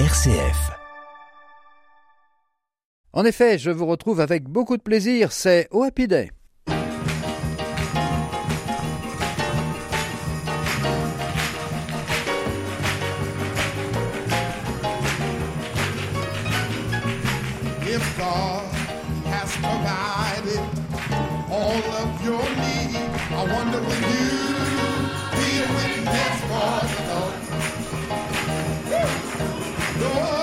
RCF. En effet, je vous retrouve avec beaucoup de plaisir, c'est au Happy Day. If God has provided all of your need, I wonder will you No!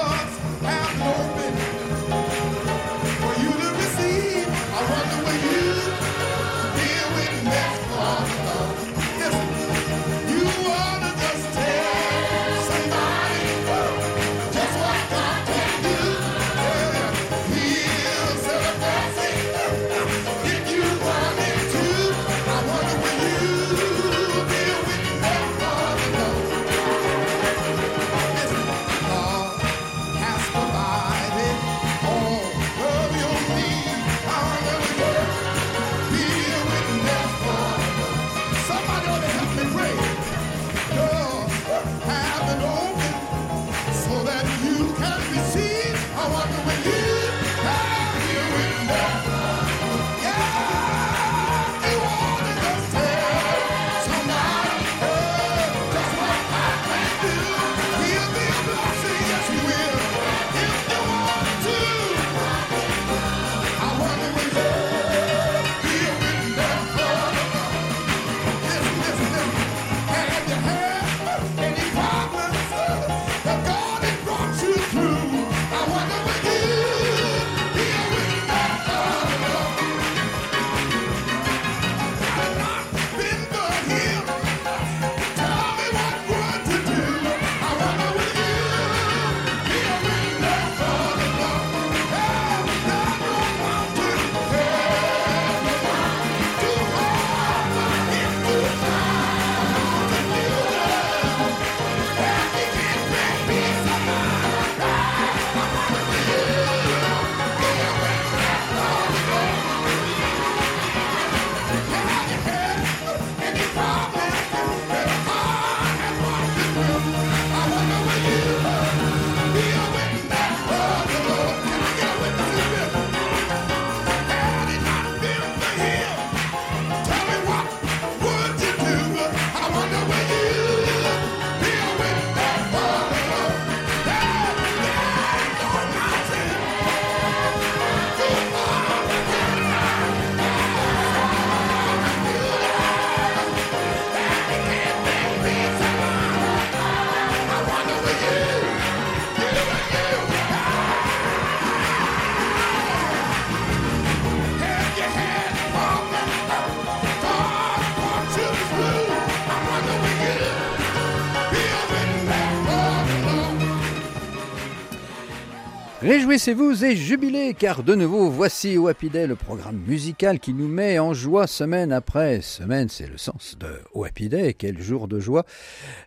Réjouissez-vous et jubilez, car de nouveau, voici au Day, le programme musical qui nous met en joie semaine après semaine. C'est le sens de au Day, quel jour de joie.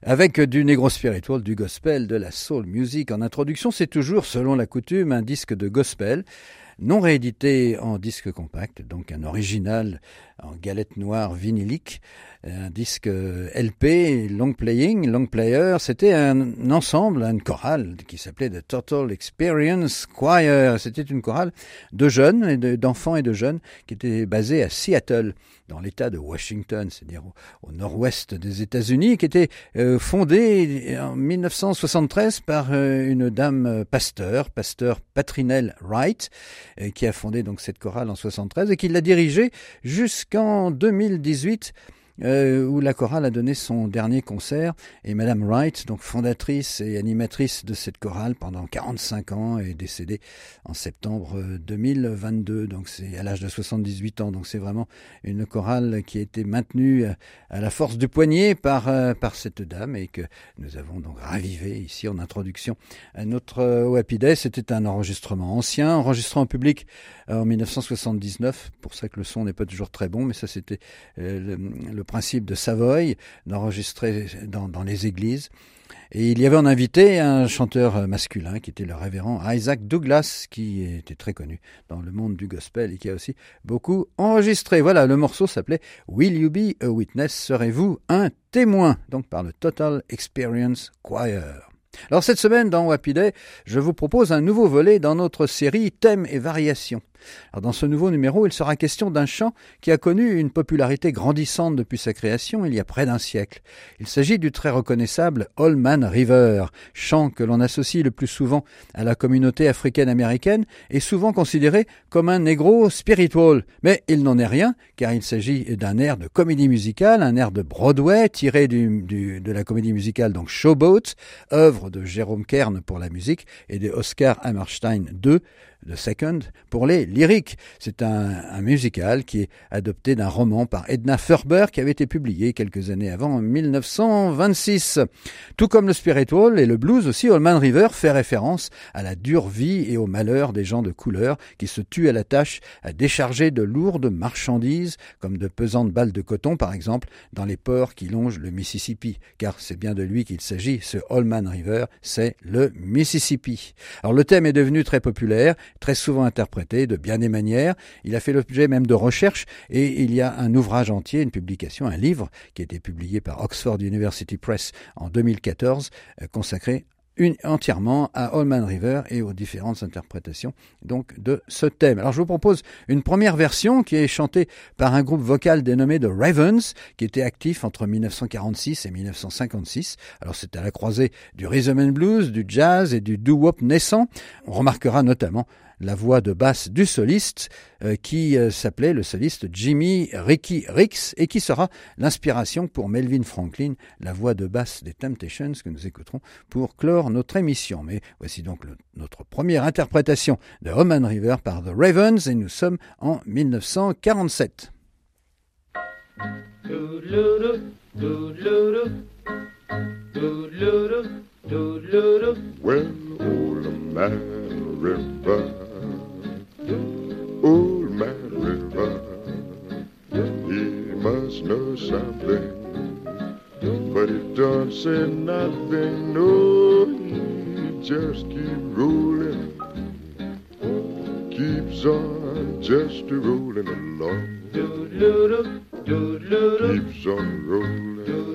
Avec du negro spiritual, du gospel, de la soul music. En introduction, c'est toujours, selon la coutume, un disque de gospel non réédité en disque compact, donc un original en galette noire vinylique, un disque LP, long playing, long player. C'était un ensemble, une chorale qui s'appelait The Total Experience Choir. C'était une chorale de jeunes, d'enfants et de jeunes, qui était basée à Seattle, dans l'État de Washington, c'est-à-dire au, nord-ouest des États-Unis, qui était euh, fondée en 1973 par euh, une dame euh, pasteur, pasteur Patrinelle Wright, qui a fondé donc cette chorale en 73 et qui l'a dirigée jusqu'en 2018 euh, où la chorale a donné son dernier concert. Et Madame Wright, donc fondatrice et animatrice de cette chorale pendant 45 ans, est décédée en septembre euh, 2022. Donc c'est à l'âge de 78 ans. Donc c'est vraiment une chorale qui a été maintenue à, à la force du poignet par, euh, par cette dame et que nous avons donc ravivé ici en introduction à notre euh, Day. C'était un enregistrement ancien, enregistré en public euh, en 1979. Pour ça que le son n'est pas toujours très bon, mais ça c'était euh, le, principe de Savoy, d'enregistrer dans, les églises. Et il y avait en invité un chanteur masculin qui était le révérend Isaac Douglas, qui était très connu dans le monde du gospel et qui a aussi beaucoup enregistré. Voilà, le morceau s'appelait Will You Be a Witness? Serez-vous un témoin? Donc par le Total Experience Choir. Alors cette semaine dans Happy Day, je vous propose un nouveau volet dans notre série Thèmes et variations. Dans ce nouveau numéro, il sera question d'un chant qui a connu une popularité grandissante depuis sa création il y a près d'un siècle. Il s'agit du très reconnaissable All Man River, chant que l'on associe le plus souvent à la communauté africaine-américaine et souvent considéré comme un négro spiritual. Mais il n'en est rien, car il s'agit d'un air de comédie musicale, un air de Broadway tiré de la comédie musicale donc Showboat, œuvre de Jérôme Kern pour la musique et de Oscar Hammerstein II The Second pour les lyriques. C'est un, un, musical qui est adopté d'un roman par Edna Ferber qui avait été publié quelques années avant, en 1926. Tout comme le spiritual et le blues aussi, Allman River fait référence à la dure vie et au malheur des gens de couleur qui se tuent à la tâche à décharger de lourdes marchandises, comme de pesantes balles de coton par exemple, dans les ports qui longent le Mississippi. Car c'est bien de lui qu'il s'agit, ce Allman River, c'est le Mississippi. Alors le thème est devenu très populaire très souvent interprété de bien des manières. Il a fait l'objet même de recherches et il y a un ouvrage entier, une publication, un livre qui a été publié par Oxford University Press en 2014 euh, consacré entièrement à Allman River et aux différentes interprétations donc de ce thème. Alors je vous propose une première version qui est chantée par un groupe vocal dénommé The Ravens qui était actif entre 1946 et 1956. Alors c'est à la croisée du rhythm and blues, du jazz et du doo-wop naissant. On remarquera notamment la voix de basse du soliste euh, qui euh, s'appelait le soliste Jimmy Ricky Ricks et qui sera l'inspiration pour Melvin Franklin, la voix de basse des Temptations que nous écouterons pour clore notre émission. Mais voici donc le, notre première interprétation de Roman River par The Ravens et nous sommes en 1947. Well, old man river, old man river, he must know something, but he don't say nothing. No, he just keep rolling, keeps on just rolling along, keeps on rolling.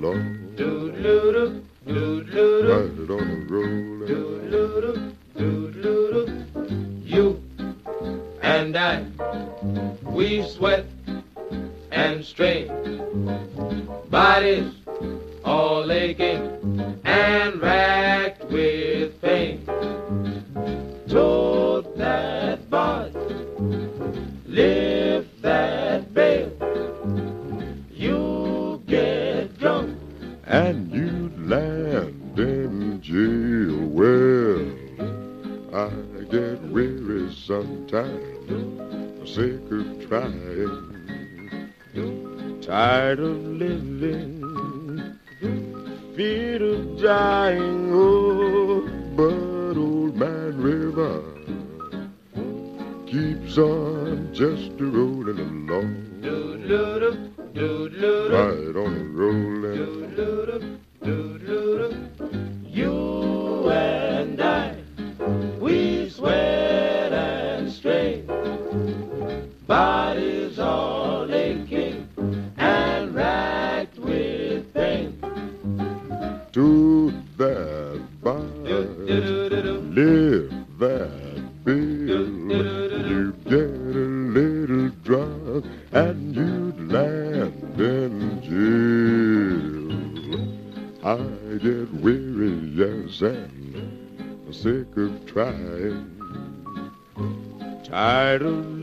Rolling sometimes, sick of trying, tired of living, To that body, live that bill. You get a little drunk and you land in jail. I get weary, yes, and sick of trying, tired of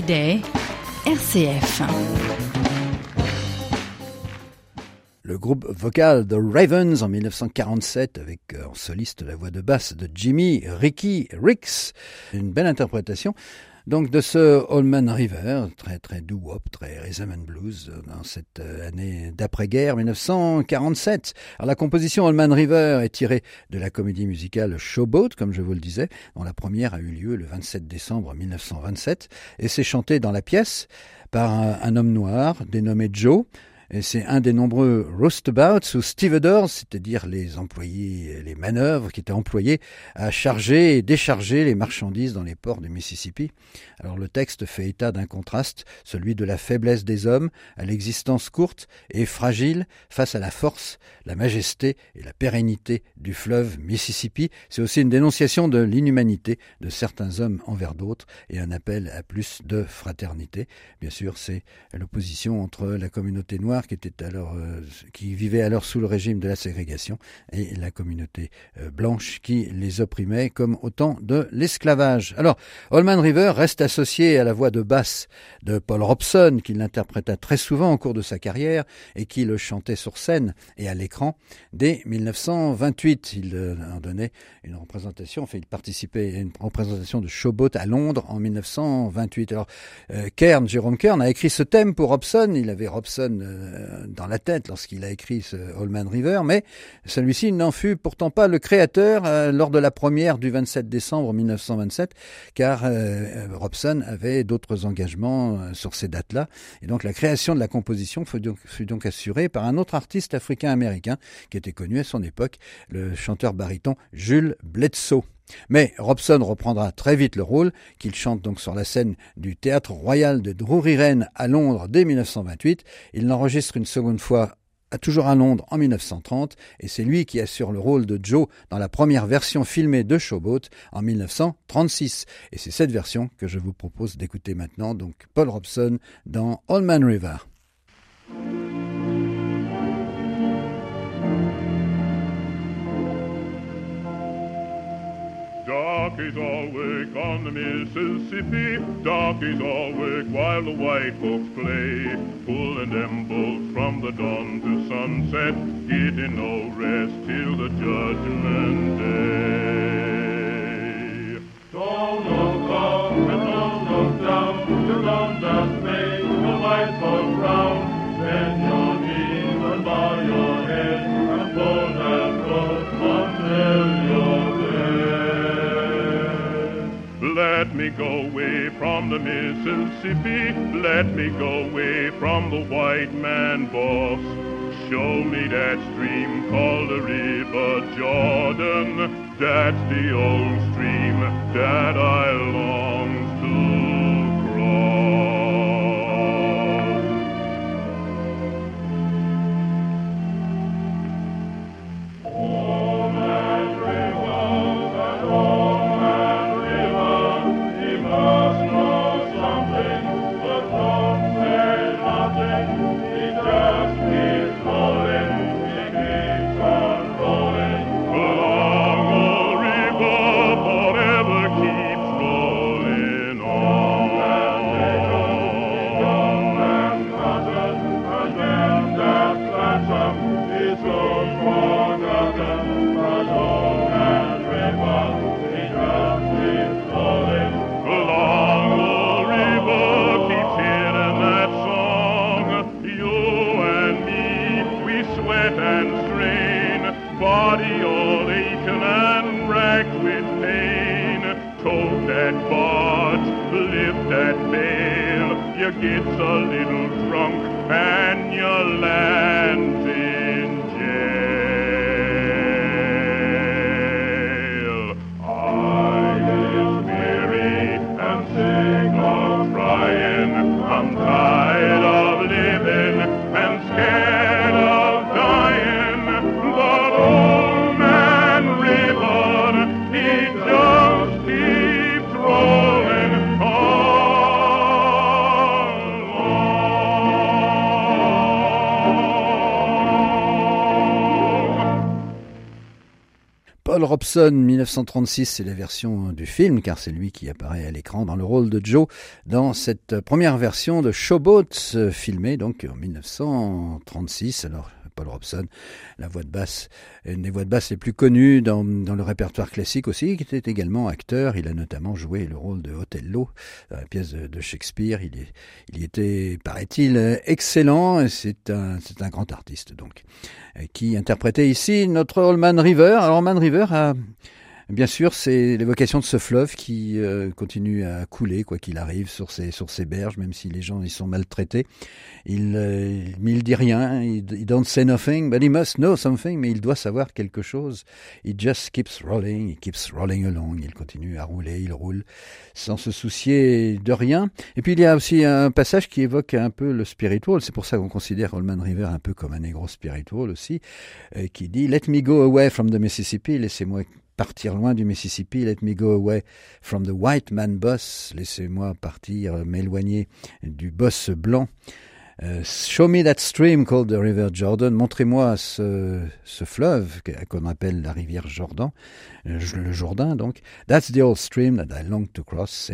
RCF. groupe vocal The Ravens en 1947 avec euh, en soliste la voix de basse de Jimmy Ricky Ricks. Une belle interprétation donc de ce Allman River, très très doo-wop, très rhythm and blues euh, dans cette euh, année d'après-guerre 1947. Alors la composition Allman River est tirée de la comédie musicale Showboat, comme je vous le disais, dont la première a eu lieu le 27 décembre 1927, et c'est chanté dans la pièce par un homme noir dénommé Joe, et c'est un des nombreux roustabouts ou stevedores, c'est-à-dire les employés, les manœuvres qui étaient employés à charger et décharger les marchandises dans les ports du Mississippi. Alors le texte fait état d'un contraste, celui de la faiblesse des hommes à l'existence courte et fragile face à la force, la majesté et la pérennité du fleuve Mississippi. C'est aussi une dénonciation de l'inhumanité de certains hommes envers d'autres et un appel à plus de fraternité. Bien sûr, c'est l'opposition entre la communauté noire qui était alors euh, qui vivait alors sous le régime de la ségrégation et la communauté euh, blanche qui les opprimait comme au temps de l'esclavage. Alors, Holman River reste associé à la voix de basse de Paul Robson qui l'interpréta très souvent au cours de sa carrière et qui le chantait sur scène et à l'écran dès 1928. Il euh, en donnait une représentation, enfin il participait à une représentation de Showboat à Londres en 1928. Alors Jérôme Kern a écrit ce thème pour Robson, il avait Robson dans la tête lorsqu'il a écrit ce Allman River, mais celui-ci n'en fut pourtant pas le créateur euh, lors de la première du 27 décembre 1927, car euh, Robson avait d'autres engagements euh, sur ces dates-là, et donc la création de la composition fut donc, fut donc assurée par un autre artiste africain-américain qui était connu à son époque, le chanteur baryton Jules Bledsoe. Mais Robson reprendra très vite le rôle, qu'il chante donc sur la scène du Théâtre Royal de Drury Lane à Londres dès 1928. Il l'enregistre une seconde fois toujours à Londres en 1930 et c'est lui qui assure le rôle de Joe dans la première version filmée de Showboat en 1936 et c'est cette version que je vous propose d'écouter maintenant donc Paul Robson dans Allman River. Darkies all awake on the Mississippi, darkies all awake while the white folks play, pulling them boats from the dawn to sunset, getting no rest till the judgment day. Don't look up and don't look down, you don't just make the white folks round. Bend your Let me go away from the Mississippi. Let me go away from the white man boss. Show me that stream called the River Jordan. That's the old stream that I long Robson, 1936, c'est la version du film, car c'est lui qui apparaît à l'écran dans le rôle de Joe dans cette première version de Showboat, euh, filmée donc en 1936. Alors, Paul Robson, la voix de basse, une des voix de basse les plus connues dans, le répertoire classique aussi, qui était également acteur. Il a notamment joué le rôle de Othello dans la pièce de, Shakespeare. Il, est, il était, paraît-il, excellent. C'est un, c'est un grand artiste donc euh, qui interprétait ici notre Allman River. Alors Allman River a Bien sûr, c'est l'évocation de ce fleuve qui euh, continue à couler, quoi qu'il arrive, sur ses, sur ses berges, même si les gens y sont maltraités. Il, euh, mais il dit rien, il, don't say nothing, but he must know something, mais il doit savoir quelque chose. He just keeps rolling, he keeps rolling along, il continue à rouler, il roule, sans se soucier de rien. Et puis il y a aussi un passage qui évoque un peu le spiritual, c'est pour ça qu'on considère Allman River un peu comme un négro spiritual aussi, euh, qui dit « Let me go away from the Mississippi », laissez-moi partir loin du Mississippi, let me go away from the white man boss, laissez-moi partir, euh, m'éloigner du boss blanc. Uh, show me that stream called the River Jordan. Montrez-moi ce, fleuve qu'on appelle la rivière Jordan, euh, le Jourdain donc. That's the old stream that I long to cross.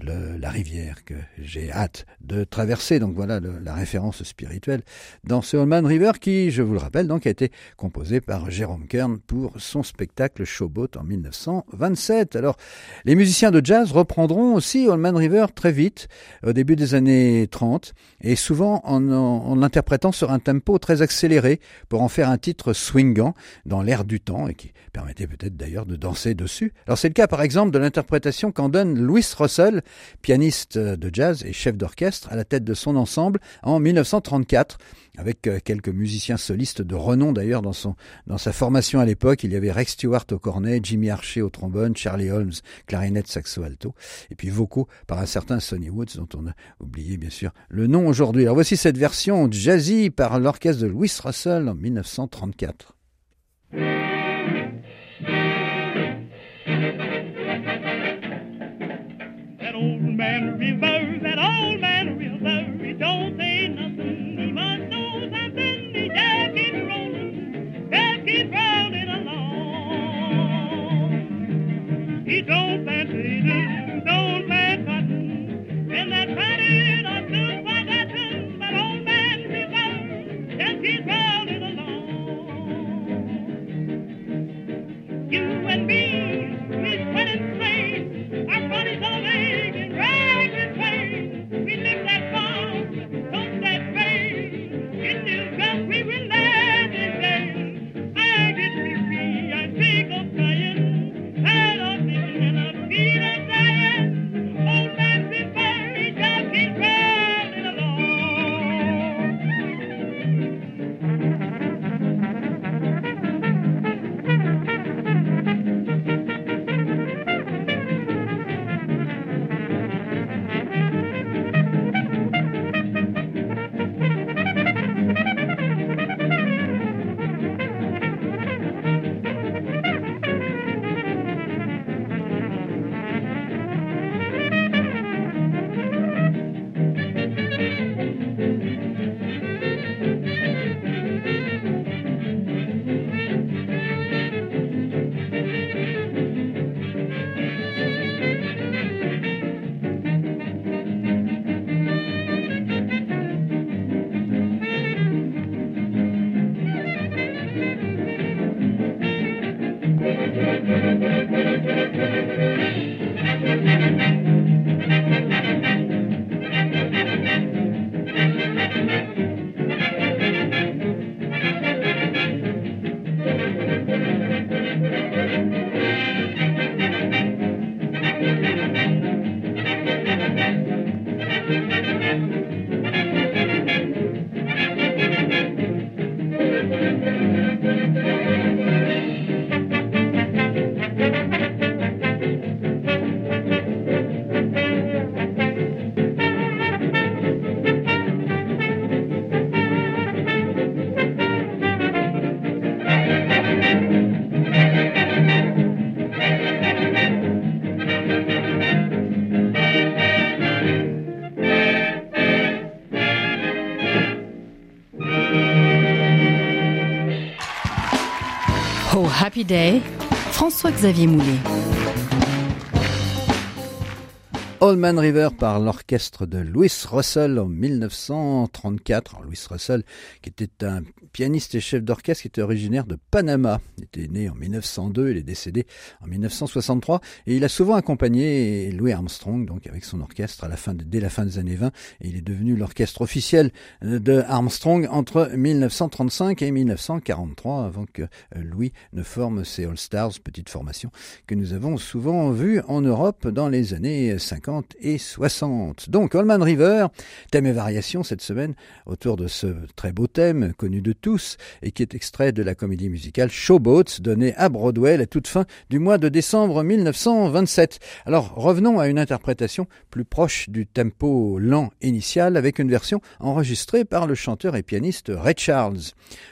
Le, la rivière que j'ai hâte de traverser. Donc voilà le, la référence spirituelle dans ce Holman River qui, je vous le rappelle, donc a été composé par Jérôme Kern pour son spectacle Showboat en 1927. Alors les musiciens de jazz reprendront aussi Holman River très vite au début des années 30 et souvent en, en, en l'interprétant sur un tempo très accéléré pour en faire un titre swingant dans l'air du temps et qui permettait peut-être d'ailleurs de danser dessus. Alors c'est le cas par exemple de l'interprétation qu'en donne Louis Russell pianiste de jazz et chef d'orchestre à la tête de son ensemble en 1934, avec euh, quelques musiciens solistes de renom d'ailleurs dans, dans sa formation à l'époque. Il y avait Rex Stewart au cornet, Jimmy Archer au trombone, Charlie Holmes, clarinette, saxo alto, et puis vocaux par un certain Sonny Woods dont on a oublié bien sûr le nom aujourd'hui. Alors voici cette version jazzy par l'orchestre de Louis Russell en 1934. Man river, that old man river, he don't say nothing. He must know something. He just keep rolling, just keep rolling along. He don't plant potatoes, don't François-Xavier Moulet. Allman River par l'orchestre de Louis Russell en 1934. Alors, Louis Russell, qui était un pianiste et chef d'orchestre, qui était originaire de Panama. Il était né en 1902, il est décédé en 1963, et il a souvent accompagné Louis Armstrong, donc avec son orchestre à la fin dès la fin des années 20, et il est devenu l'orchestre officiel de Armstrong entre 1935 et 1943, avant que euh, Louis ne forme ses All Stars, petite formation que nous avons souvent vue en Europe dans les années 50 et 60. Donc Allman River, thème et variation cette semaine autour de ce très beau thème connu de tous et qui est extrait de la comédie musicale Showboats donnée à Broadway à la toute fin du mois de décembre 1927. Alors revenons à une interprétation plus proche du tempo lent initial avec une version enregistrée par le chanteur et pianiste Ray Charles.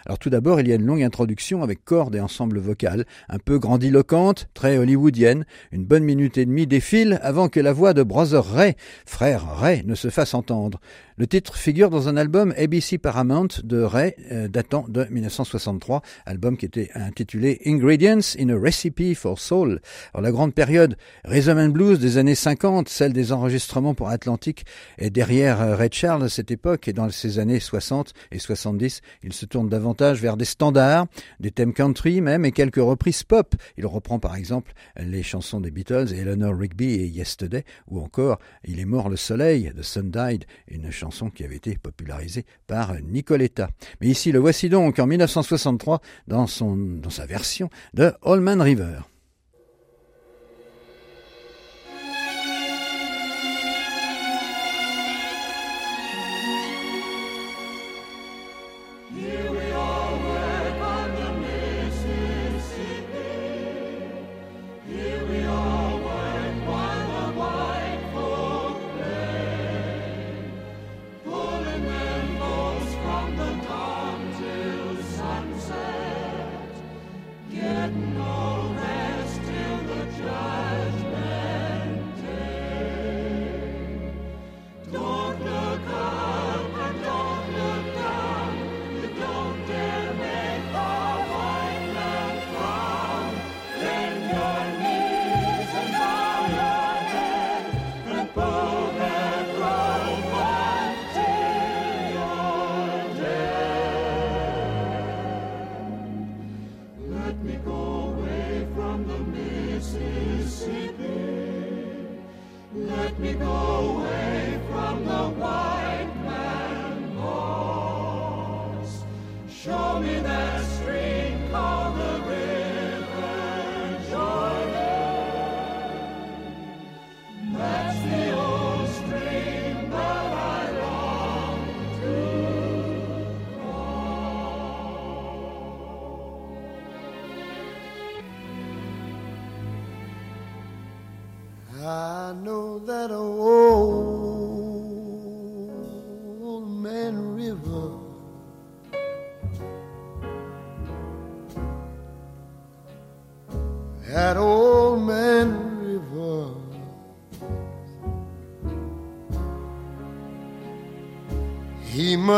Alors tout d'abord, il y a une longue introduction avec cordes et ensemble vocal, un peu grandiloquente, très hollywoodienne. Une bonne minute et demie défile avant que la voix de Brother Ray, frère Ray, ne se fasse entendre. Le titre figure dans un album ABC Paramount de Ray euh, datant de 1963, album qui était intitulé Ingredients in a Recipe for Soul. Alors la grande période Rhythm and Blues des années 50, celle des enregistrements pour Atlantic, est derrière euh, Ray Charles à cette époque et dans ces années 60 et 70, il se tourne davantage vers des standards, des thèmes country même et quelques reprises pop. Il reprend par exemple les chansons des Beatles, Eleanor Rigby et Yesterday, ou encore Il est mort le soleil de Sun Died, une qui avait été popularisée par Nicoletta. Mais ici, le voici donc en 1963 dans, son, dans sa version de Allman River.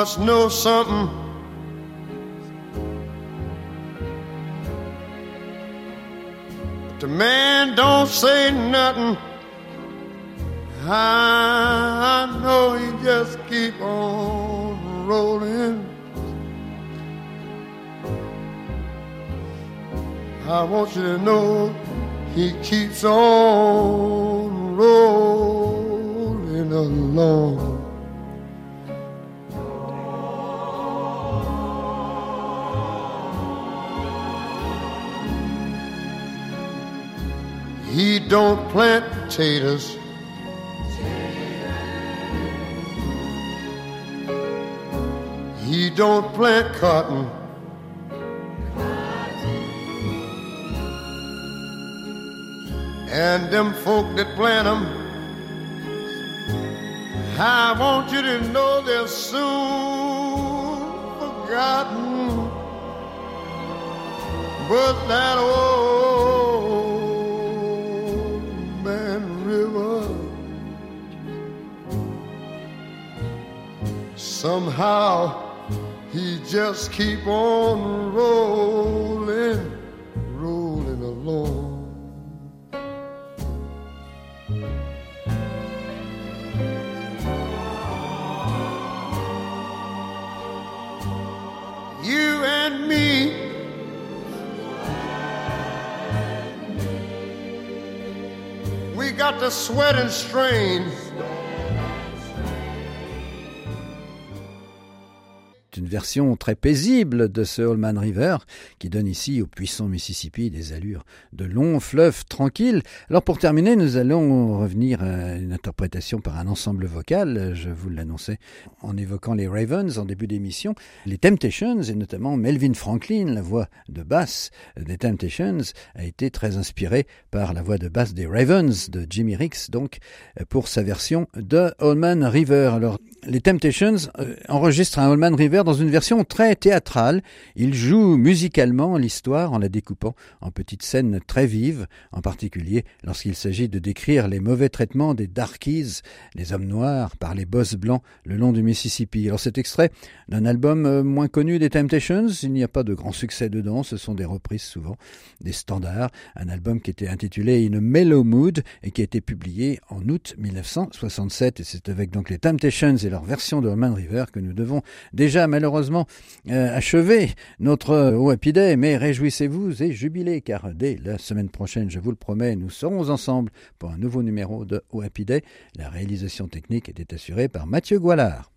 Must know something but the man don't say nothing I know he just keep on rolling. I want you to know he keeps on rolling along. Don't plant potatoes. He don't plant cotton. And them folk that plant 'em, I want you to know they're soon forgotten. But that old somehow he just keep on rolling, rolling along. You and me. We got the sweat and strain. Version très paisible de ce Holman River qui donne ici au puissant Mississippi des allures de longs fleuves tranquilles. Alors pour terminer, nous allons revenir à une interprétation par un ensemble vocal. Je vous l'annonçais en évoquant les Ravens en début d'émission. Les Temptations et notamment Melvin Franklin, la voix de basse des Temptations, a été très inspirée par la voix de basse des Ravens de Jimmy Ricks, donc pour sa version de Holman River. Alors les Temptations euh, enregistrent un Holman River dans une version très théâtrale. Ils jouent musicalement l'histoire en la découpant en petites scènes très vives, en particulier lorsqu'il s'agit de décrire les mauvais traitements des Darkies, les hommes noirs, par les boss blancs le long du Mississippi. Alors cet extrait d'un album euh, moins connu des Temptations, il n'y a pas de grand succès dedans, ce sont des reprises souvent, des standards, un album qui était intitulé In a Mellow Mood et qui a été publié en août 1967 et c'est avec donc les Temptations et leur version de Holman River que nous devons déjà malheureusement euh, achever notre euh, Happy Day, mais réjouissez-vous et jubilez car dès la semaine prochaine, je vous le promets, nous serons ensemble pour un nouveau numéro de Happy Day. La réalisation technique était assurée par Mathieu Goualard.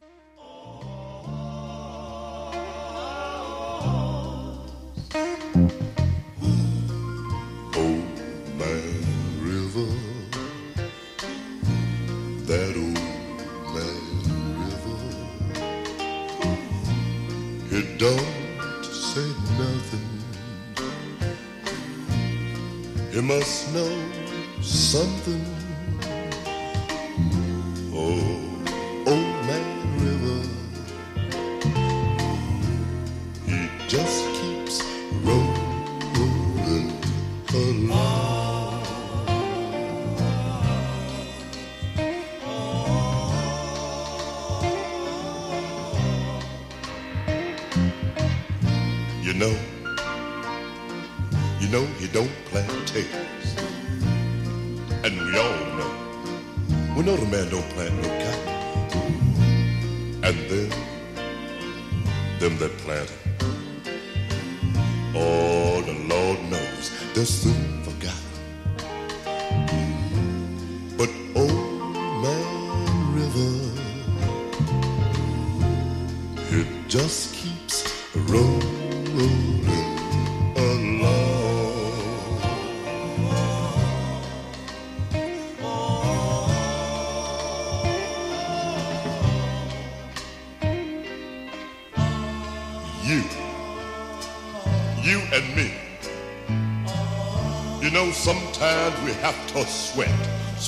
You must know something. And we all know, we know the man don't plant no cotton. And then, them that plant it, oh, the Lord knows they're soon forgotten. But old man river, it just keeps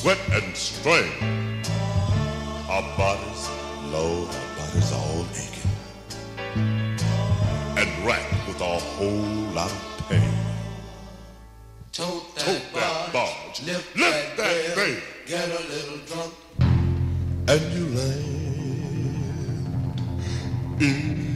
sweat and strain. Our bodies, Lord, our bodies all aching. And racked with a whole lot of pain. Tote that, Tote that barge, barge, lift, lift that, thing. get a little drunk. And you land in